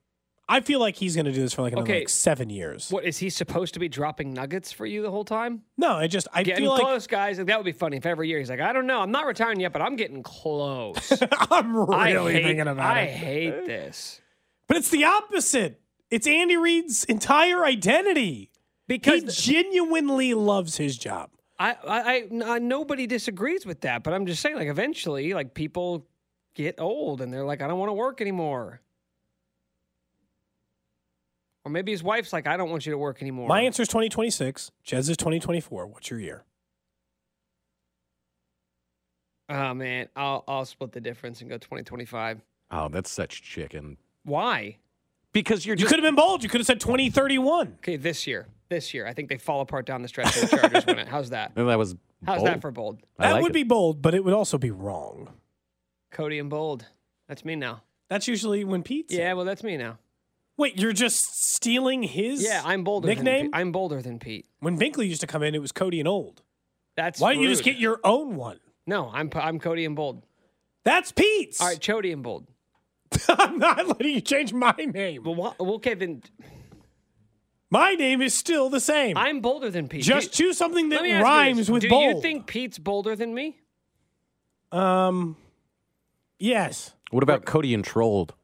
E: I feel like he's going to do this for like another
F: Okay.
E: like seven years.
F: What is he supposed to be dropping nuggets for you the whole time?
E: No, I just I
F: getting
E: feel like
F: close, guys. That would be funny if every year he's like, I don't know, I'm not retiring yet, but I'm getting close.
E: I'm really
F: hate,
E: thinking about
F: I
E: it.
F: I hate this
E: But it's the opposite. It's Andy Reid's entire identity.
F: because
E: he genuinely loves his job.
F: I, I, I, I- uh, nobody disagrees with that. But I'm just saying, like, eventually, like people get old and they're like, I don't want to work anymore. Or maybe his wife's like, I don't want you to work anymore.
E: My answer is 2026. Jed's is 2024. What's your year?
F: Oh man, I'll I'll split the difference and go 2025.
B: Oh, that's such chicken.
F: Why?
B: Because you're
E: You could have been bold. You could have said 2031.
F: Okay, this year. This year. I think they fall apart down the stretch and the Chargers win it. How's that?
B: And that was
F: How's
B: bold.
F: that for bold?
B: I
E: That
B: like
E: would
B: it.
E: be bold, but it would also be wrong.
F: Cody and bold. That's me now.
E: That's usually when Pete's.
F: Yeah, well, that's me now.
E: Wait, you're just stealing his
F: Yeah, I'm bolder. Than
E: nickname?
F: Pete. I'm bolder than Pete.
E: when Binkley used to come in, it was Cody and Old.
F: That's
E: Why don't you just
F: rude.
E: get your own one?
F: No, I'm I'm Cody and bold.
E: That's Pete's.
F: All right, Chody and bold.
E: I'm not letting you change my name.
F: Well, wha- well, okay, then
E: My name is still the same.
F: I'm bolder than Pete.
E: Just
F: Do
E: choose something that
F: let me ask you
E: rhymes
F: this.
E: with
F: Do
E: bold.
F: you think Pete's bolder than me?
E: Um, yes.
B: What about Cody and Trolled?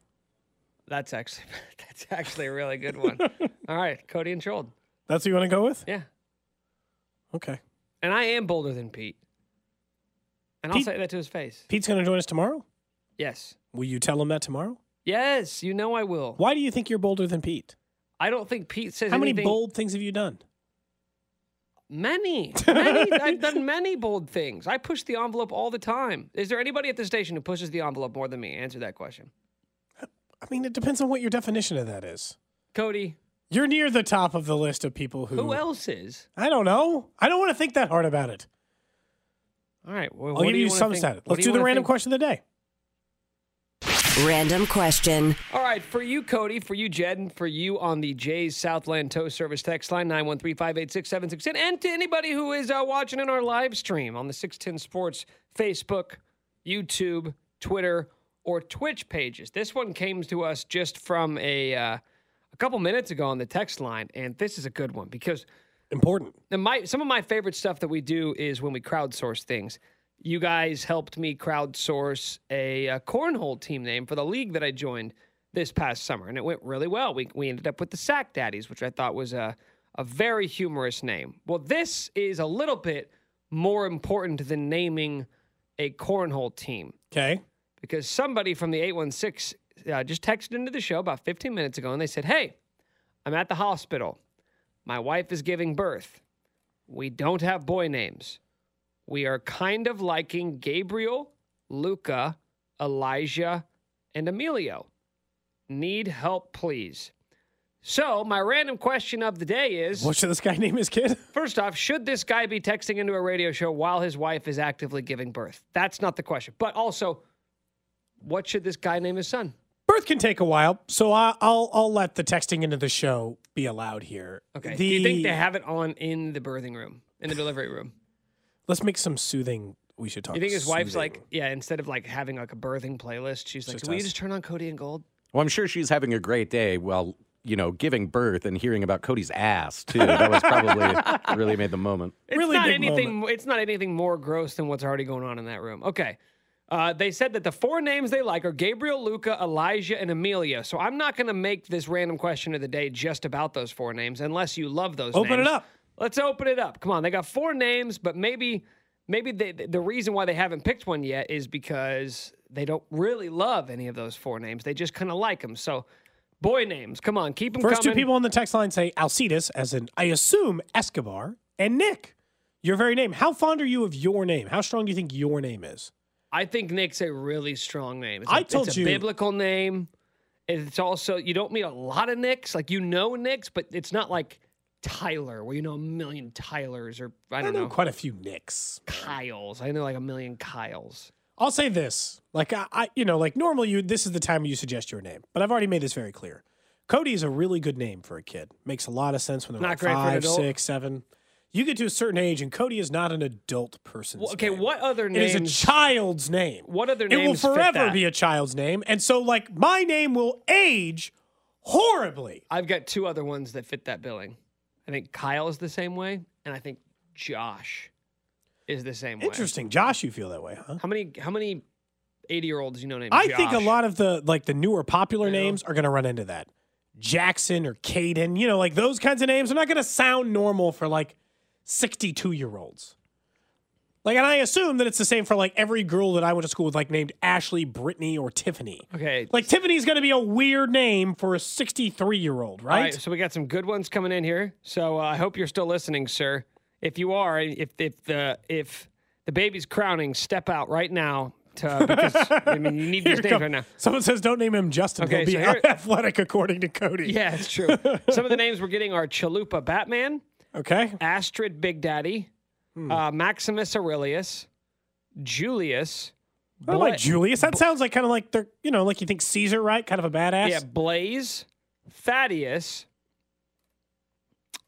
F: That's actually that's actually a really good one. All right, Cody and Trolled.
E: That's what you want to go with?
F: Yeah,
E: Okay.
F: and I am bolder than Pete. And I'll
E: Pete-
F: say that to his face.
E: Pete's going to join us tomorrow.
F: Yes.
E: Will you tell him that tomorrow?
F: Yes, you know I will.
E: Why do you think you're bolder than Pete?
F: I don't think Pete says
E: How many
F: anything.
E: bold things have you done?
F: Many, many. I've done many bold things. I push the envelope all the time. Is there anybody at the station who pushes the envelope more than me? Answer that question.
E: I mean, it depends on what your definition of that is.
F: Cody,
E: You're near the top of the list of people who.
F: who else is?
E: I don't know. I don't want to think that hard about it.
F: All right. Well,
E: I'll
F: what
E: give
F: do
E: you
F: wanna
E: some
F: think-
E: stat. Let's
F: you
E: do the random
F: think?
E: question of the day.
I: Random question.
F: All right, for you, Cody, for you, Jed, and for you on the Jay's Southland Tow Service text line, 913-586-7610, and to anybody who is uh, watching in our live stream on the 610 Sports Facebook, YouTube, Twitter, or Twitch pages. This one came to us just from a, uh, a couple minutes ago on the text line, and this is a good one because
E: Important.
F: and my some of my favorite stuff that we do is when we crowdsource things. You guys helped me crowdsource a, a cornhole team name for the league that I joined this past summer, and it went really well. We we ended up with the Sack Daddies, which I thought was a a very humorous name. Well, this is a little bit more important than naming a cornhole team
E: Okay.
F: because somebody from the 816 uh, just texted into the show about 15 minutes ago and they said, Hey, I'm at the hospital. My wife is giving birth. We don't have boy names. We are kind of liking Gabriel, Luca, Elijah, and Emilio. Need help, please. So, my random question of the day is
E: What should this guy name his kid?
F: First off, should this guy be texting into a radio show while his wife is actively giving birth? That's not the question. But also, what should this guy name his son?
E: Birth can take a while, so I, I'll I'll let the texting into the show be allowed here.
F: Okay.
E: The,
F: Do you think they have it on in the birthing room, in the delivery room?
E: Let's make some soothing. We should talk.
F: You think his wife's like, yeah, instead of like having like a birthing playlist, she's like,
E: Just
F: "Will you
E: us.
F: just turn on Cody and Gold?"
B: Well, I'm sure she's having a great day while, you know, giving birth and hearing about Cody's ass, too. That was probably really made the moment.
F: It's
E: Really
F: not
E: big
F: anything. It's not anything more gross than what's already going on in that room. Okay. Uh, they said that the four names they like are Gabriel, Luca, Elijah, and Amelia. So I'm not going to make this random question of the day just about those four names, unless you love those.
E: Open it up.
F: Let's open it up. Come on, they got four names, but maybe, maybe they, the reason why they haven't picked one yet is because they don't really love any of those four names. They just kind of like them. So, boy names, come on, keep them
E: First
F: coming.
E: two people on the text line say Alcides, as in I assume Escobar, and Nick. Your very name. How fond are you of your name? How strong do you think your name is?
F: I think Nick's a really strong name. It's a,
E: I told
F: it's a
E: you-
F: biblical name. It's also you don't meet a lot of Nicks. Like you know Nicks, but it's not like Tyler, where you know a million Tylers or I
E: I
F: don't
E: know
F: know
E: quite a few Nicks.
F: Kyles. I know like a million Kyles.
E: I'll say this, like I, I, you know, like normally you, this is the time you suggest your name, but I've already made this very clear. Cody is a really good name for a kid. Makes a lot of sense when they're
F: Not
E: like five, six, seven. You get to a certain age, and Cody is not an adult person.
F: Well, okay,
E: name.
F: what other name?
E: It is a child's name.
F: What other name?
E: It will forever be a child's name, and so like my name will age horribly.
F: I've got two other ones that fit that billing. I think Kyle is the same way, and I think Josh is the same way.
E: Interesting, Josh. You feel that way, huh?
F: How many how many eighty year olds you know named
E: I
F: Josh?
E: think a lot of the like the newer popular
F: know.
E: names are going to run into that. Jackson or Caden, you know, like those kinds of names are not going to sound normal for like 62 year olds. Like, and I assume that it's the same for like every girl that I went to school with, like named Ashley, Brittany, or Tiffany.
F: Okay.
E: Like Tiffany's going to be a weird name for a 63 year old, right?
F: All
E: right?
F: so we got some good ones coming in here. So uh, I hope you're still listening, sir. If you are, if if the if the baby's crowning, step out right now. To, because I mean, you need these names right now.
E: Someone says, "Don't name him Justin.
F: Okay,
E: He'll be
F: here-
E: athletic, according to Cody."
F: Yeah, it's true. Some of the names we're getting are Chalupa Batman,
E: Okay.
F: Astrid Big Daddy,
E: Hmm.
F: uh, Maximus Aurelius, Julius.
E: I don't like Julius. That sounds like kind of like they're, you know, like you think Caesar, right? Kind of a badass.
F: Yeah, Blaze, Thaddeus,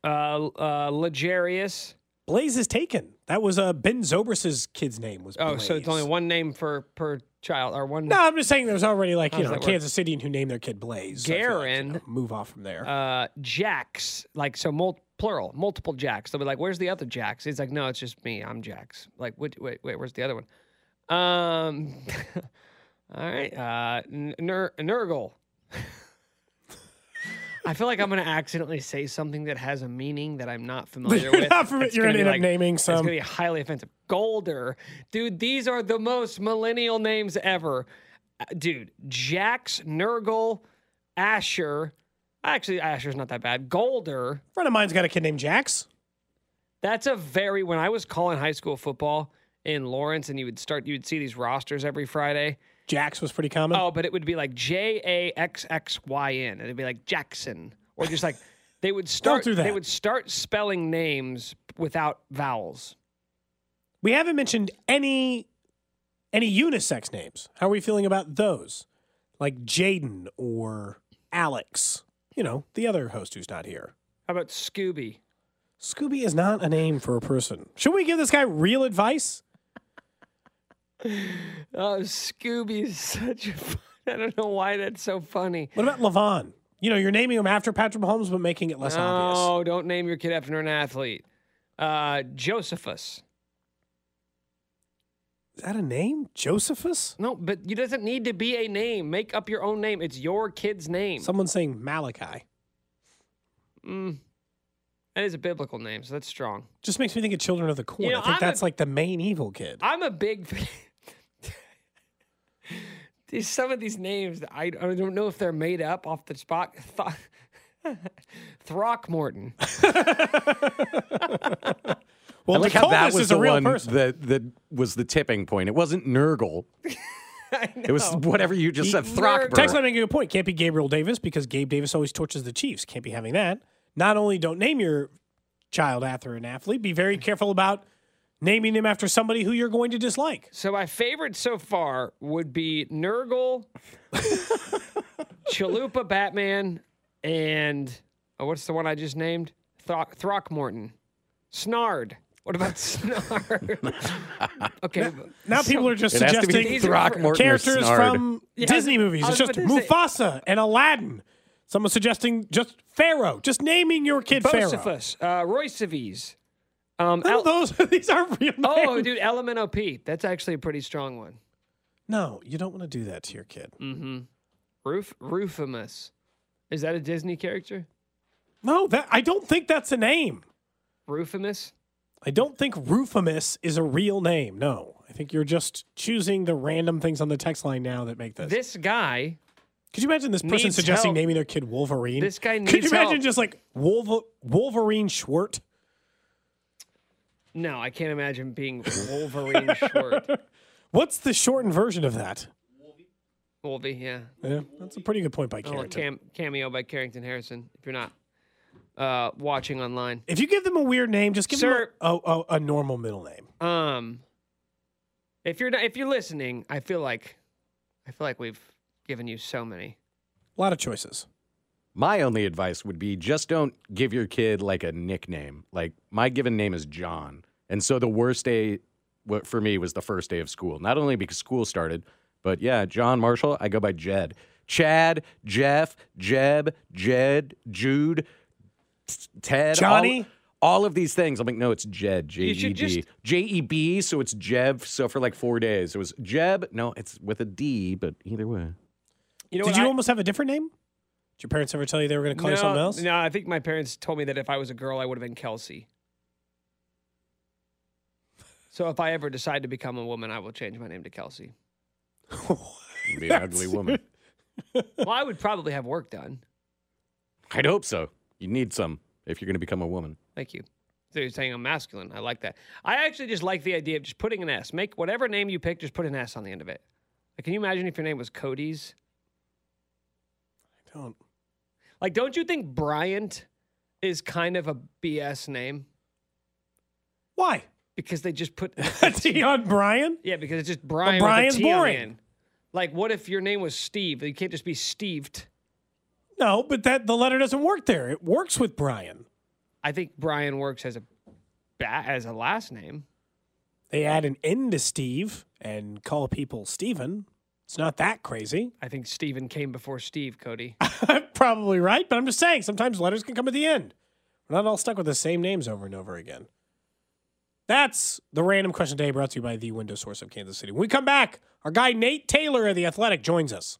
F: uh, uh, Legarius.
E: Blaze is taken. That was uh, Ben Zobrist's kid's name was.
F: Oh, so it's only one name per per child or one.
E: No, I'm just saying there's already like you know
F: work?
E: Kansas City who named their kid Blaze. So like, you
F: Garen.
E: know, move off from there.
F: uh, Jacks, like so, mul- plural, multiple Jacks. They'll be like, "Where's the other Jacks?" He's like, "No, it's just me. I'm Jacks." Like, wait, wait, wait. Where's the other one? Um, all right, uh, Ner- Nurgle. I feel like I'm going to accidentally say something that has a meaning that I'm not familiar
E: You're
F: with.
E: not familiar- you're
F: gonna
E: gonna end up naming some.
F: It's going to be highly offensive. Golder, dude. These are the most millennial names ever, Uh, dude. Jax, Nurgle, Asher. Actually, Asher's not that bad. Golder.
E: A friend of mine's got a kid named Jax.
F: That's a very when I was calling high school football in Lawrence, and you would start, you would see these rosters every Friday.
E: Jax was pretty common.
F: Oh, but it would be like J A X X Y N, and it'd be like Jackson, or just like they would start.
E: do that.
F: They would start spelling names without vowels.
E: We haven't mentioned any any unisex names. How are we feeling about those? Like Jaden or Alex. You know, the other host who's not here.
F: How about Scooby?
E: Scooby is not a name for a person. Should we give this guy real advice?
F: Oh, Scooby is such a. Fun, I don't know why that's so funny.
E: What about Lavon? You know, you're naming him after Patrick Mahomes, but making it less obvious.
F: No, don't name your kid after an athlete. Uh, Josephus.
E: Is that a name? Josephus?
F: No, but it doesn't need to be a name. Make up your own name. It's your kid's name.
E: Someone's saying Malachi.
F: Mm, that is a biblical name, so that's strong.
E: Just makes me think of Children of the Corn.
F: You know,
E: I think
F: I'm a-
E: that's like the main evil kid.
F: I'm a big. These some of these names I, I don't know if they're made up off the spot. Th- Throckmorton.
E: Well,
B: I like how that was
E: is a
B: the
E: real
B: one
E: person.
B: that that was the tipping point. It wasn't Nurgle. It was whatever you just said. Throckmorton.
E: Text line making a good point. Can't be Gabriel Davis because Gabe Davis always torches the Chiefs. Can't be having that. Not only don't name your child after an athlete, be very careful about naming them after somebody who you're going to dislike.
F: So my favorite so far would be Nurgle, Chalupa Batman, and oh, what's the one I just named? Throck- Throckmorton. Snard. What about Snard? okay.
E: Now
F: so-
E: people are just
B: It has to be
E: suggesting
B: Throckmorton
E: characters from
F: Yeah,
E: Disney movies. It's just
F: about to say-
E: Mufasa and Aladdin. Someone suggesting just Pharaoh. Just naming your kid Pharaoh.
F: Bocephus, uh, Royceves. Um,
E: None
F: El-
E: those. These aren't real names.
F: oh, dude, LMNOP. That's actually a pretty strong one.
E: No, you don't want to do that to your kid.
F: Mm-hmm. Roof Rufimus. Is that a Disney character?
E: No, that I don't think that's a name.
F: Rufimus?
E: I don't think Rufimus is a real name. No, I think you're just choosing the random things on the text line now that make this.
F: This guy.
E: Could you imagine this person suggesting
F: help.
E: naming their kid Wolverine?
F: This guy
E: Could you imagine
F: help.
E: just like Wolver- Wolverine Schwert?
F: No, I can't imagine being Wolverine short.
E: What's the shortened version of that?
F: Wolvie, yeah.
E: Yeah, that's a pretty good point by
F: Oh,
E: Carrington.
F: cam- cameo by Carrington Harrison. If you're not uh, watching online,
E: If you give them a weird name, just give
F: Sir-
E: them a, a, a normal middle name.
F: um, if you're not, if you're listening, I feel like, I feel like we've given you so many.
E: A lot of choices.
B: My only advice would be just don't give your kid like a nickname. Like my given name is John, and so the worst day for me was the first day of school. Not only because school started, but yeah, John Marshall. I go by Jed, Chad, Jeff, Jeb, Jed, Jude, t- Ted,
E: Johnny?
B: All, of these things. I'm like, no, it's Jed, J
F: You
B: E
F: should
B: D,
F: just-
B: J E B. So it's Jeb. So for like four days, it was Jeb. No, it's with a D, but either way.
F: You know
E: Did you
F: I-
E: almost have a different name? Did your parents ever tell you they were going to call
F: no,
E: you something else?
F: No, I think my parents told me that if I was a girl, I would have been Kelsey. So if I ever decide to become a woman, I will change my name to Kelsey.
B: You'd Be an ugly woman.
F: well, I would probably have work done.
B: I'd hope so. You need some if you're going to become a woman.
F: Thank you. So you're saying I'm masculine. I like that. I actually just like the idea of just putting an S. Make whatever name you pick, just put an S on the end of it. Like, can you imagine if your name was Cody's?
E: I don't.
F: Like, don't you think Bryant is kind of a BS name?
E: Why?
F: Because they just put
E: T on Brian.
F: Yeah, because it's just Brian.
E: Brian's
F: with a T on the
E: boring.
F: end. Like, what if your name was Steve? You can't just be Steved.
E: No, but that the letter doesn't work there. It works with Brian.
F: I think Brian works as a as a last name.
E: They add an N to Steve and call people Steven. It's not that crazy.
F: I think Steven came before Steve, Cody.
E: Probably right, but I'm just saying sometimes letters can come at the end. We're not all stuck with the same names over and over again. That's the random question today brought to you by the window source of Kansas City. When we come back, our guy Nate Taylor of The Athletic joins us.